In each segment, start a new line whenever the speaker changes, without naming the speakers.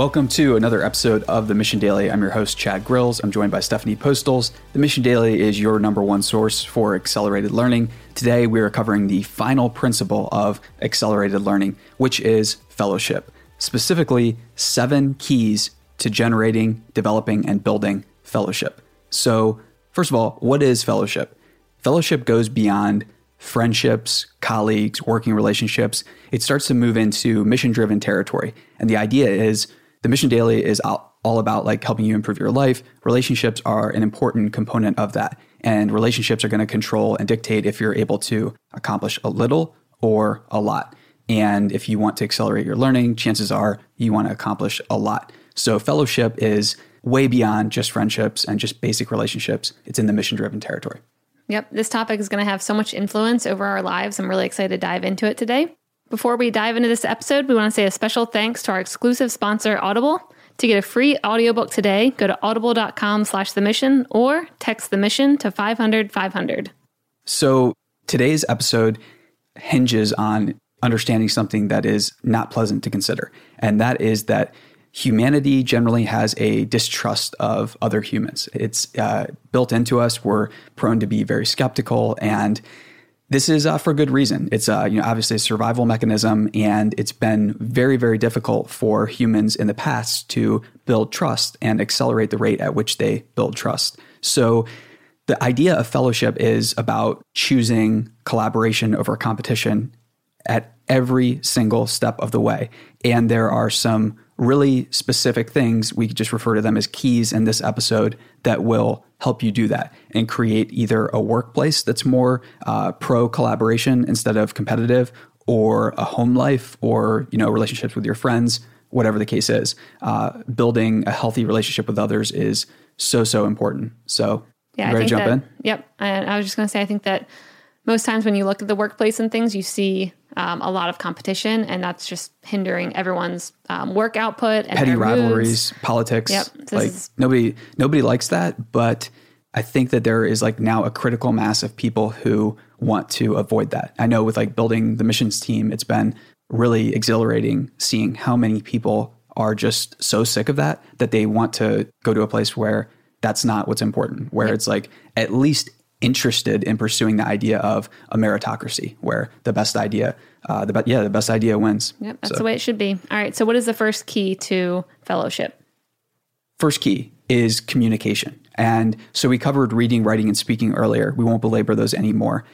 Welcome to another episode of the Mission Daily. I'm your host, Chad Grills. I'm joined by Stephanie Postles. The Mission Daily is your number one source for accelerated learning. Today, we are covering the final principle of accelerated learning, which is fellowship, specifically, seven keys to generating, developing, and building fellowship. So, first of all, what is fellowship? Fellowship goes beyond friendships, colleagues, working relationships. It starts to move into mission driven territory. And the idea is the Mission Daily is all about like helping you improve your life. Relationships are an important component of that. And relationships are going to control and dictate if you're able to accomplish a little or a lot. And if you want to accelerate your learning, chances are you want to accomplish a lot. So, fellowship is way beyond just friendships and just basic relationships. It's in the mission driven territory.
Yep, this topic is going to have so much influence over our lives. I'm really excited to dive into it today. Before we dive into this episode, we want to say a special thanks to our exclusive sponsor, Audible. To get a free audiobook today, go to audible.com slash the mission or text the mission to 500 500.
So today's episode hinges on understanding something that is not pleasant to consider. And that is that humanity generally has a distrust of other humans. It's uh, built into us. We're prone to be very skeptical and this is uh, for good reason. It's uh, you know obviously a survival mechanism, and it's been very very difficult for humans in the past to build trust and accelerate the rate at which they build trust. So the idea of fellowship is about choosing collaboration over competition at every single step of the way. And there are some really specific things, we just refer to them as keys in this episode, that will help you do that and create either a workplace that's more uh, pro collaboration instead of competitive, or a home life, or you know relationships with your friends, whatever the case is. Uh, building a healthy relationship with others is so so important. So,
yeah,
ready to jump
that,
in?
Yep. And I was just going to say, I think that most times when you look at the workplace and things, you see um, a lot of competition, and that's just hindering everyone's um, work output and
petty rivalries,
moods.
politics.
Yep.
Like
is-
nobody nobody likes that, but I think that there is like now a critical mass of people who want to avoid that. I know with like building the missions team, it's been really exhilarating seeing how many people are just so sick of that that they want to go to a place where that's not what's important, where it's like at least interested in pursuing the idea of a meritocracy, where the best idea, uh, the be- yeah, the best idea wins.
Yep, that's
So-
the way it should be. All right. So, what is the first key to fellowship?
First key is communication. And so we covered reading, writing, and speaking earlier. We won't belabor those anymore.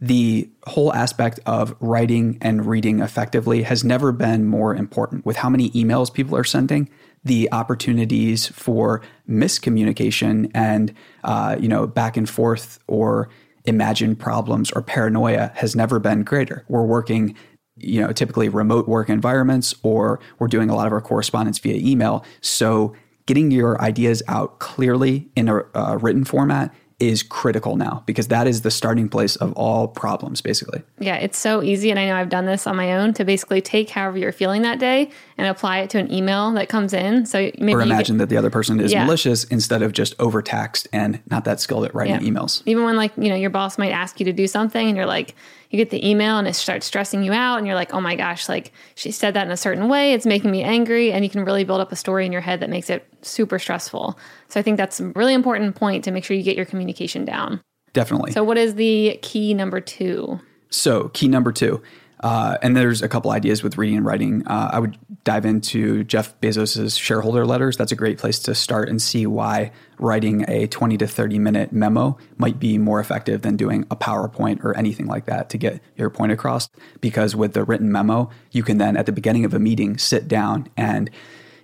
The whole aspect of writing and reading effectively has never been more important. With how many emails people are sending, the opportunities for miscommunication and uh, you know back and forth or imagined problems or paranoia has never been greater. We're working you know typically remote work environments or we're doing a lot of our correspondence via email so getting your ideas out clearly in a uh, written format is critical now because that is the starting place of all problems basically
Yeah, it's so easy. And I know I've done this on my own to basically take however you're feeling that day and apply it to an email that comes in. So maybe
or imagine that the other person is
Yeah.
malicious instead of just overtaxed and not that skilled at writing
Yeah.
emails
Even when like, you know, your boss might ask you to do something and you're like, you get the email and it starts stressing you out and you're like, oh my gosh, like she said that in a certain way. It's making me angry. And you can really build up a story in your head that makes it super stressful. So I think that's a really important point to make sure you get your communication down.
definitely
So what is the key number two?
So, key number two, uh, and there's a couple ideas with reading and writing. Uh, I would dive into Jeff Bezos's shareholder letters. That's a great place to start and see why writing a 20 to 30 minute memo might be more effective than doing a PowerPoint or anything like that to get your point across. Because with the written memo, you can then at the beginning of a meeting sit down and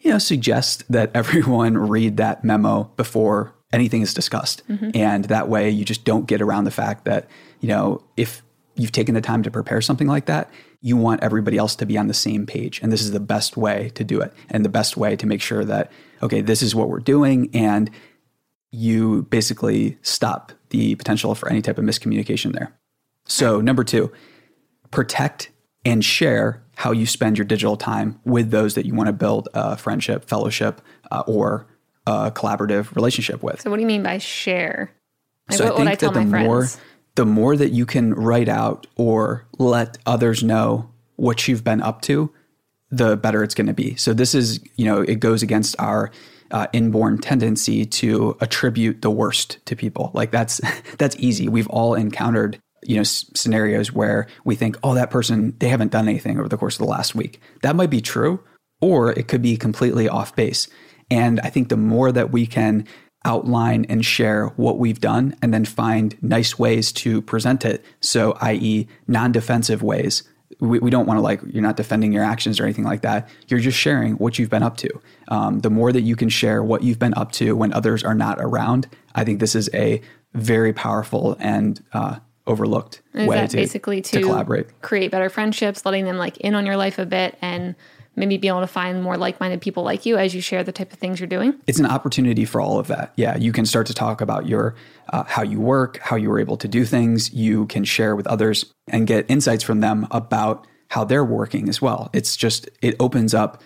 you know suggest that everyone read that memo before anything is discussed. And that way you just don't get around the fact that, you know, if you've taken the time to prepare something like that, you want everybody else to be on the same page. And this is the best way to do it. And the best way to make sure that, okay, this is what we're doing. And you basically stop the potential for any type of miscommunication there. So, number two, protect and share how you spend your digital time with those that you want to build a friendship, fellowship, uh, or a collaborative relationship with.
So what do you mean by share? Like
So
what
I think
would I tell
that the
my
more
friends?
The more that you can write out or let others know what you've been up to, the better it's going to be. So this is, you know, it goes against our uh, inborn tendency to attribute the worst to people. Like that's that's easy. We've all encountered you know s- scenarios where we think, oh, that person they haven't done anything over the course of the last week. That might be true, or it could be completely off base. And I think the more that we can outline and share what we've done and then find nice ways to present it. So, i.e., non defensive ways. We, we don't want to like, you're not defending your actions or anything like that. You're just sharing what you've been up to. Um, the more that you can share what you've been up to when others are not around, I think this is a very powerful and uh, overlooked
Is
way to,
basically to,
to collaborate.
create better friendships, letting them like in on your life a bit and maybe be able to find more like-minded people like you as you share the type of things you're doing?
it's an opportunity for all of that. Yeah, you can start to talk about your uh, how you work, how you were able to do things. You can share with others and get insights from them about how they're working as well. It's just it opens up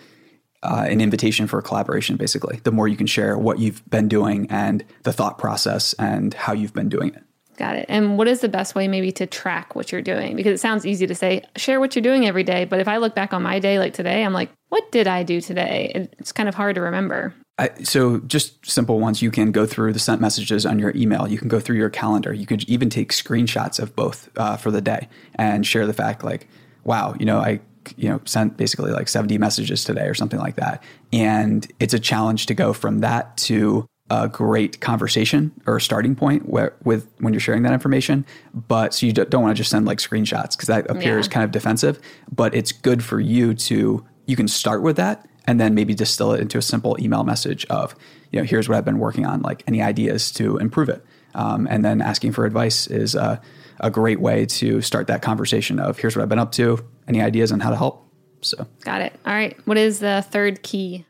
uh, an invitation for collaboration. Basically, the more you can share what you've been doing and the thought process and how you've been doing it.
Got it. And what is the best way maybe to track what you're doing? Because it sounds easy to say, share what you're doing every day. But if I look back on my day like today, I'm like, what did I do today? It's kind of hard to remember.
I, so just simple ones. You can go through the sent messages on your email. You can go through your calendar. You could even take screenshots of both uh, for the day and share the fact like, wow, you know, I you know sent basically like 70 messages today or something like that. And it's a challenge to go from that to a great conversation or a starting point where, with when you're sharing that information. But so you don't want to just send like screenshots because that appears
Yeah.
kind of defensive. But it's good for you to you can start with that and then maybe distill it into a simple email message of you know here's what I've been working on. Like any ideas to improve it. Um, and then asking for advice is a, a great way to start that conversation of here's what I've been up to. Any ideas on how to help? So
Got it. All right. What is the third key?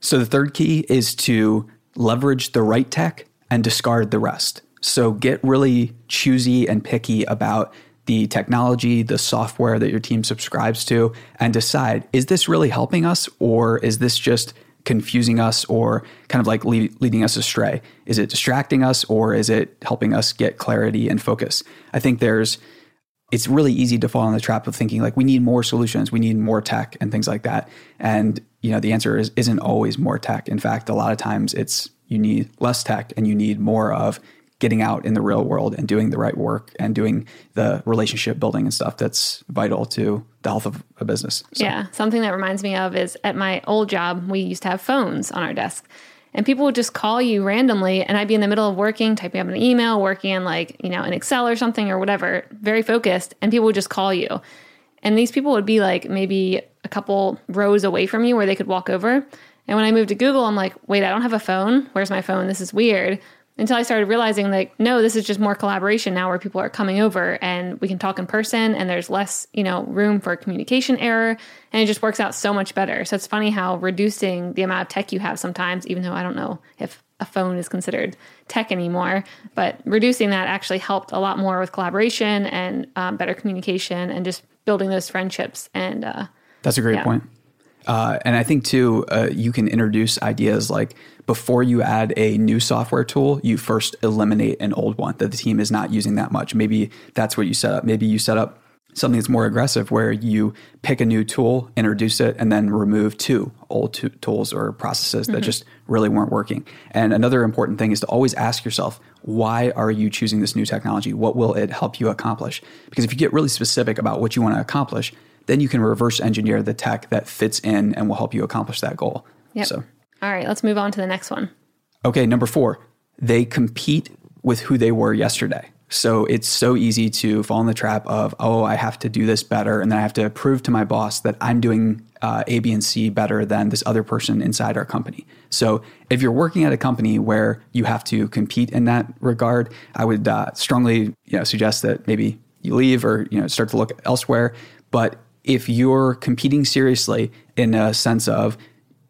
so the third key is to leverage the right tech and discard the rest. So get really choosy and picky about the technology, the software that your team subscribes to, and decide is this really helping us or is this just confusing us or kind of like lead, leading us astray? Is it distracting us or is it helping us get clarity and focus? I think there's it's really easy to fall in the trap of thinking like we need more solutions, we need more tech and things like that. And you know, the answer is isn't always more tech. In fact, a lot of times it's you need less tech and you need more of getting out in the real world and doing the right work and doing the relationship building and stuff that's vital to the health of a business. So,
Yeah. Something that reminds me of is at my old job, we used to have phones on our desk. And people would just call you randomly, and I'd be in the middle of working, typing up an email, working on like, you know, an Excel or something or whatever, very focused, and people would just call you. And these people would be like maybe a couple rows away from you where they could walk over. And when I moved to Google, I'm like, wait, I don't have a phone. Where's my phone? This is weird. Until I started realizing, like, no, this is just more collaboration now where people are coming over and we can talk in person and there's less, you know, room for communication error. And it just works out so much better. So it's funny how reducing the amount of tech you have sometimes, even though I don't know if a phone is considered tech anymore, but reducing that actually helped a lot more with collaboration and um, better communication and just building those friendships. And uh,
That's a great
Yeah.
point. Uh, and I think too, uh, you can introduce ideas like before you add a new software tool, you first eliminate an old one that the team is not using that much. Maybe that's what you set up. Maybe you set up something that's more aggressive where you pick a new tool, introduce it, and then remove two old to- tools or processes that mm-hmm. just really weren't working. And another important thing is to always ask yourself, why are you choosing this new technology? What will it help you accomplish? Because if you get really specific about what you want to accomplish, then you can reverse engineer the tech that fits in and will help you accomplish that goal.
Yep.
So,
all right, let's move on to the next one.
okay, number four, they compete with who they were yesterday. So it's so easy to fall in the trap of, oh, I have to do this better. And then I have to prove to my boss that I'm doing uh, A, B, and C better than this other person inside our company. So if you're working at a company where you have to compete in that regard, I would uh, strongly you know, suggest that maybe you leave or you know start to look elsewhere. But if you're competing seriously in a sense of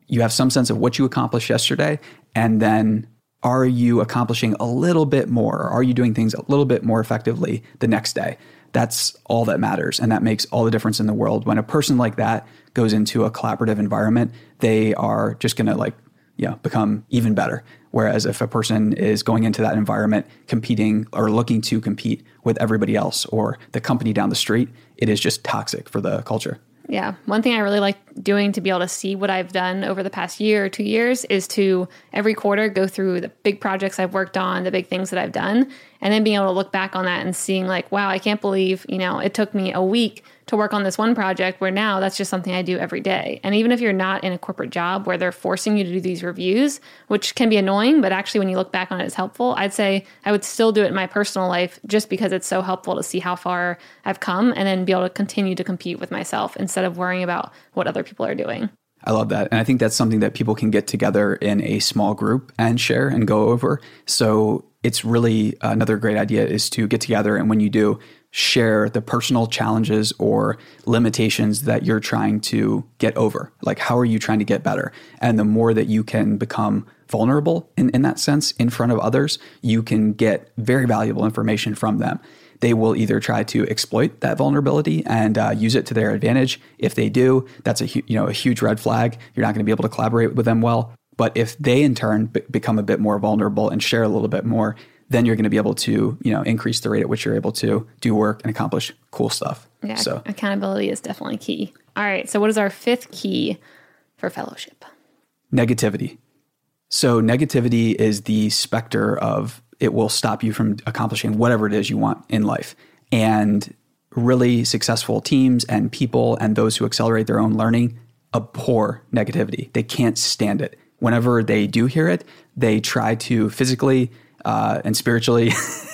you have some sense of what you accomplished yesterday and then are you accomplishing a little bit more? Are you doing things a little bit more effectively the next day? That's all that matters and that makes all the difference in the world. When a person like that goes into a collaborative environment they are just going to like you know become even better. Whereas if a person is going into that environment competing or looking to compete with everybody else or the company down the street it is just toxic for the culture
Yeah. One thing I really like doing to be able to see what I've done over the past year or two years is to every quarter go through the big projects I've worked on, the big things that I've done, and then being able to look back on that and seeing, like, wow, I can't believe, you know, it took me a week to work on this one project where now that's just something I do every day. And even if you're not in a corporate job where they're forcing you to do these reviews, which can be annoying, but actually when you look back on it, it's helpful. I'd say I would still do it in my personal life just because it's so helpful to see how far I've come and then be able to continue to compete with myself instead of worrying about what other people are doing.
I love that. And I think that's something that people can get together in a small group and share and go over. So it's really another great idea is to get together. And when you do, share the personal challenges or limitations that you're trying to get over. Like, how are you trying to get better? And the more that you can become vulnerable in, in that sense in front of others, you can get very valuable information from them. They will either try to exploit that vulnerability and uh, use it to their advantage. If they do, that's a hu- you know a huge red flag. You're not going to be able to collaborate with them well. But if they in turn b- become a bit more vulnerable and share a little bit more, then you're going to be able to, you know, increase the rate at which you're able to do work and accomplish cool stuff.
Yeah, so accountability is definitely key. All right, so what is our fifth key for fellowship?
Negativity. So negativity is the specter of it will stop you from accomplishing whatever it is you want in life. And really successful teams and people and those who accelerate their own learning abhor negativity. They can't stand it. Whenever they do hear it, they try to physically uh, and spiritually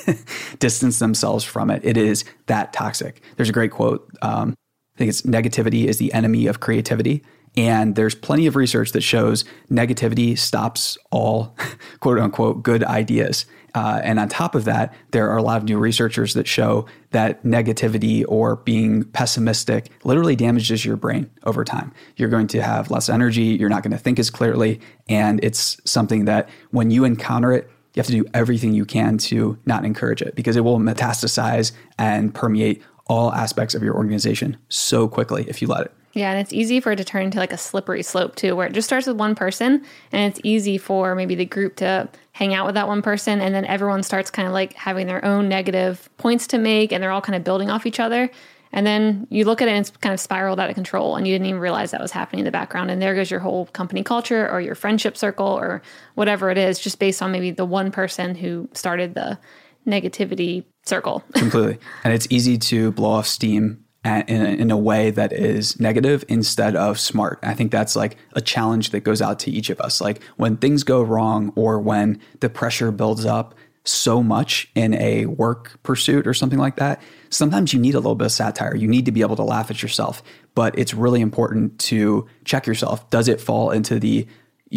distance themselves from it. It is that toxic. There's a great quote. Um, I think it's negativity is the enemy of creativity. And there's plenty of research that shows negativity stops all quote unquote good ideas. Uh, and on top of that, there are a lot of new researchers that show that negativity or being pessimistic literally damages your brain over time. You're going to have less energy, you're not going to think as clearly. And it's something that when you encounter it, you have to do everything you can to not encourage it because it will metastasize and permeate all aspects of your organization so quickly if you let it.
Yeah, and it's easy for it to turn into like a slippery slope too, where it just starts with one person and it's easy for maybe the group to hang out with that one person and then everyone starts kind of like having their own negative points to make and they're all kind of building off each other. And then you look at it and it's kind of spiraled out of control and you didn't even realize that was happening in the background. And there goes your whole company culture or your friendship circle or whatever it is, just based on maybe the one person who started the negativity circle.
Completely. And it's easy to blow off steam in a, in a way that is negative instead of smart. I think that's like a challenge that goes out to each of us. Like when things go wrong or when the pressure builds up so much in a work pursuit or something like that, sometimes you need a little bit of satire. You need to be able to laugh at yourself, but it's really important to check yourself. Does it fall into the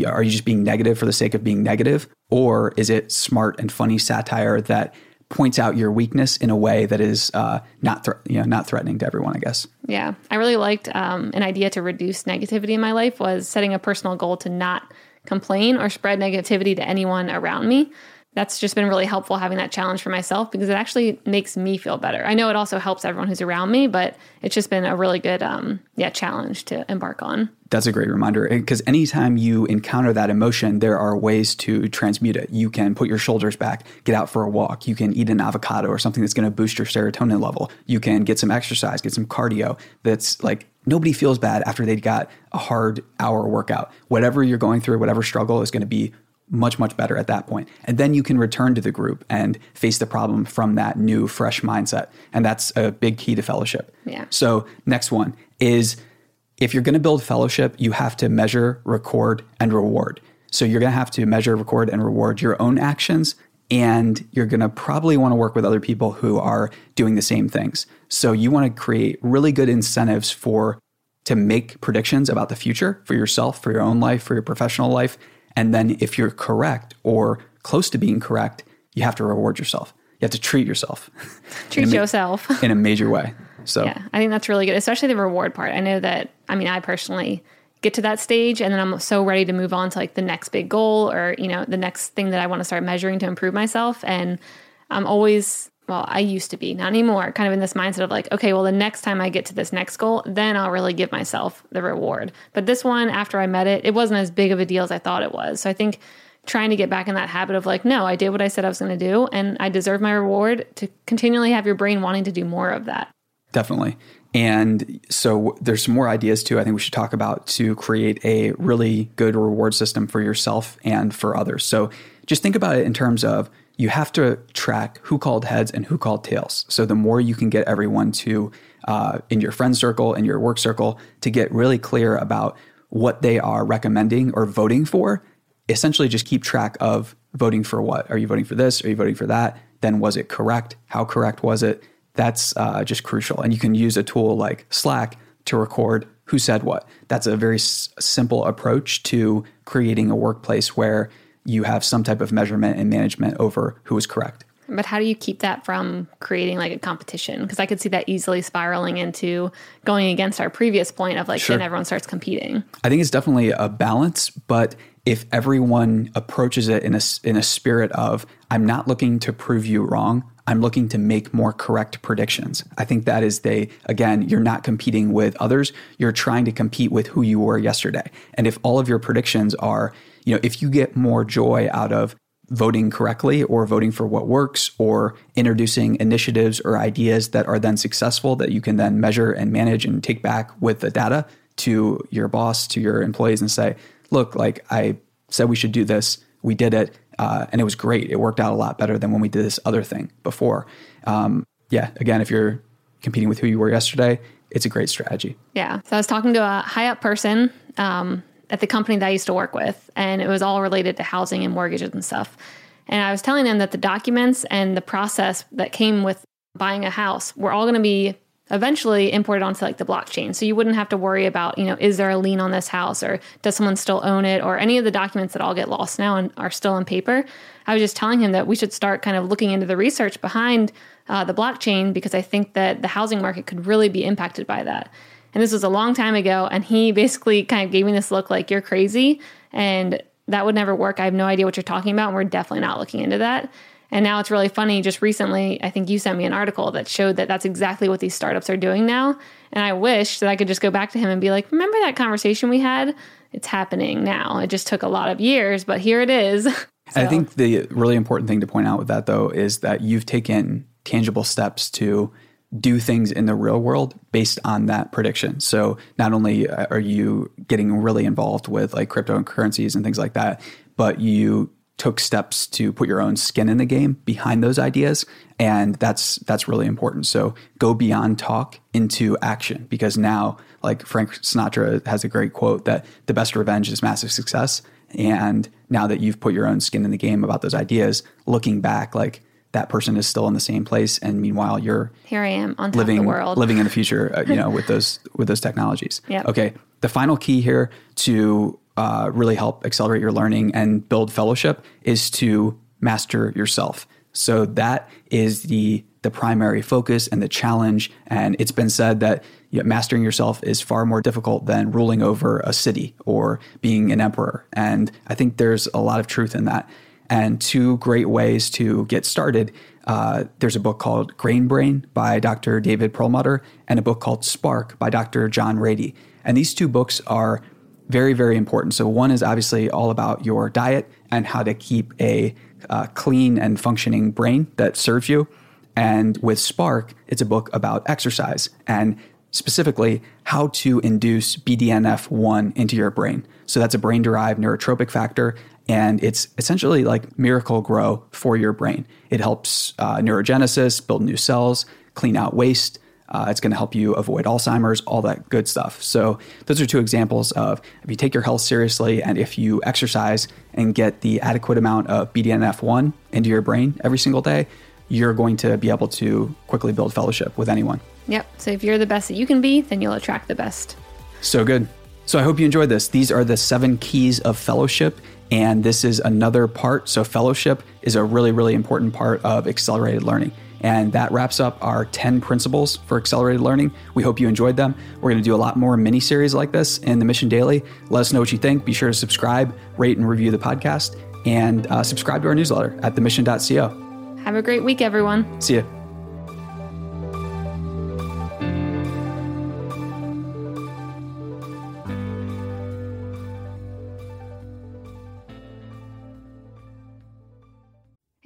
are you just being negative for the sake of being negative or is it smart and funny satire that points out your weakness in a way that is uh, not you know not threatening to everyone i guess
yeah i really liked um, an idea to reduce negativity in my life was setting a personal goal to not complain or spread negativity to anyone around me that's just been really helpful having that challenge for myself because it actually makes me feel better. I know it also helps everyone who's around me, but it's just been a really good um, yeah challenge to embark on.
That's a great reminder because anytime you encounter that emotion, there are ways to transmute it. You can put your shoulders back, get out for a walk. You can eat an avocado or something that's going to boost your serotonin level. You can get some exercise, get some cardio. That's like nobody feels bad after they got a hard hour workout. Whatever you're going through, whatever struggle is going to be much much better at that point. And then you can return to the group and face the problem from that new fresh mindset. And that's a big key to fellowship.
Yeah.
So next one is if you're going to build fellowship you have to measure record and reward. So you're going to have to measure record and reward your own actions and you're going to probably want to work with other people who are doing the same things. So you want to create really good incentives for to make predictions about the future for yourself for your own life for your professional life and then if you're correct or close to being correct, you have to reward yourself. You have to treat yourself.
Treat ma- yourself
in a major way. So
yeah, I think that's really good, especially the reward part. I know that. I mean, I personally get to that stage, and then I'm so ready to move on to like the next big goal or you know the next thing that I want to start measuring to improve myself. And I'm always well, I used to be, not anymore, kind of in this mindset of like, okay, well, the next time I get to this next goal, then I'll really give myself the reward. But this one, after I met it, it wasn't as big of a deal as I thought it was. So I think trying to get back in that habit of like, no, I did what I said I was going to do, and I deserve my reward to continually have your brain wanting to do more of that.
Definitely. And so there's some more ideas too. I think we should talk about to create a really good reward system for yourself and for others. So just think about it in terms of you have to track who called heads and who called tails. So the more you can get everyone to uh, in your friend circle and your work circle to get really clear about what they are recommending or voting for, essentially just keep track of voting for what. Are you voting for this? Are you voting for that? Then was it correct? How correct was it? That's uh, just crucial. And you can use a tool like Slack to record who said what. That's a very s- simple approach to creating a workplace where you have some type of measurement and management over who is correct.
But how do you keep that from creating like a competition? Because I could see that easily spiraling into going against our previous point of like
Sure.
then everyone starts competing.
I think it's definitely a balance, but if everyone approaches it in a in a spirit of I'm not looking to prove you wrong, I'm looking to make more correct predictions. I think that is they again, you're not competing with others, you're trying to compete with who you were yesterday. And if all of your predictions are, you know, if you get more joy out of voting correctly or voting for what works or introducing initiatives or ideas that are then successful that you can then measure and manage and take back with the data to your boss, to your employees, and say, look, like I said we should do this, we did it, uh, and it was great. It worked out a lot better than when we did this other thing before. Um, yeah, again, if you're competing with who you were yesterday, it's a great strategy.
Yeah. So I was talking to a high up person um, at the company that I used to work with, and it was all related to housing and mortgages and stuff. And I was telling them that the documents and the process that came with buying a house were all going to be eventually imported onto like the blockchain. So you wouldn't have to worry about, you know, is there a lien on this house or does someone still own it or any of the documents that all get lost now and are still on paper. I was just telling him that we should start kind of looking into the research behind uh, the blockchain because I think that the housing market could really be impacted by that. And this was a long time ago. And he basically kind of gave me this look like, you're crazy. And that would never work. I have no idea what you're talking about. And we're definitely not looking into that. And now it's really funny. Just recently, I think you sent me an article that showed that that's exactly what these startups are doing now. And I wish that I could just go back to him and be like, remember that conversation we had? It's happening now. It just took a lot of years, but here it is.
I think the really important thing to point out with that, though, is that you've taken tangible steps to do things in the real world based on that prediction. So not only uh, are you getting really involved with like cryptocurrencies and things like that, but you took steps to put your own skin in the game behind those ideas and that's that's really important so go beyond talk into action because now like frank sinatra has a great quote that the best revenge is massive success and now that you've put your own skin in the game about those ideas looking back like that person is still in the same place and meanwhile you're
here I am on top
living
of the world.
living in the future uh, you know with those with those technologies
Yep.
okay the final key here to uh, really help accelerate your learning and build fellowship is to master yourself so that is the the primary focus and the challenge and it's been said that you know, mastering yourself is far more difficult than ruling over a city or being an emperor and i think there's a lot of truth in that and two great ways to get started. Uh, there's a book called Grain Brain by Dr. David Perlmutter and a book called Spark by Dr. John Ratey. And these two books are very, very important. So, one is obviously all about your diet and how to keep a uh, clean and functioning brain that serves you. And with Spark, it's a book about exercise and specifically how to induce BDNF1 into your brain. So that's a brain derived neurotrophic factor, and it's essentially like Miracle-Gro for your brain. It helps uh, neurogenesis, build new cells, clean out waste. Uh, it's going to help you avoid Alzheimer's, all that good stuff. So, those are two examples of if you take your health seriously and if you exercise and get the adequate amount of BDNF1 into your brain every single day, you're going to be able to quickly build fellowship with anyone.
Yep. So if you're the best that you can be, then you'll attract the best.
So good. So I hope you enjoyed this. These are the seven keys of fellowship, and this is another part. So, fellowship is a really, really important part of accelerated learning. And that wraps up our 10 principles for accelerated learning. We hope you enjoyed them. We're going to do a lot more mini series like this in the Mission Daily. Let us know what you think. Be sure to subscribe, rate, and review the podcast, and uh, subscribe to our newsletter at themission.co.
Have a great week, everyone.
See you.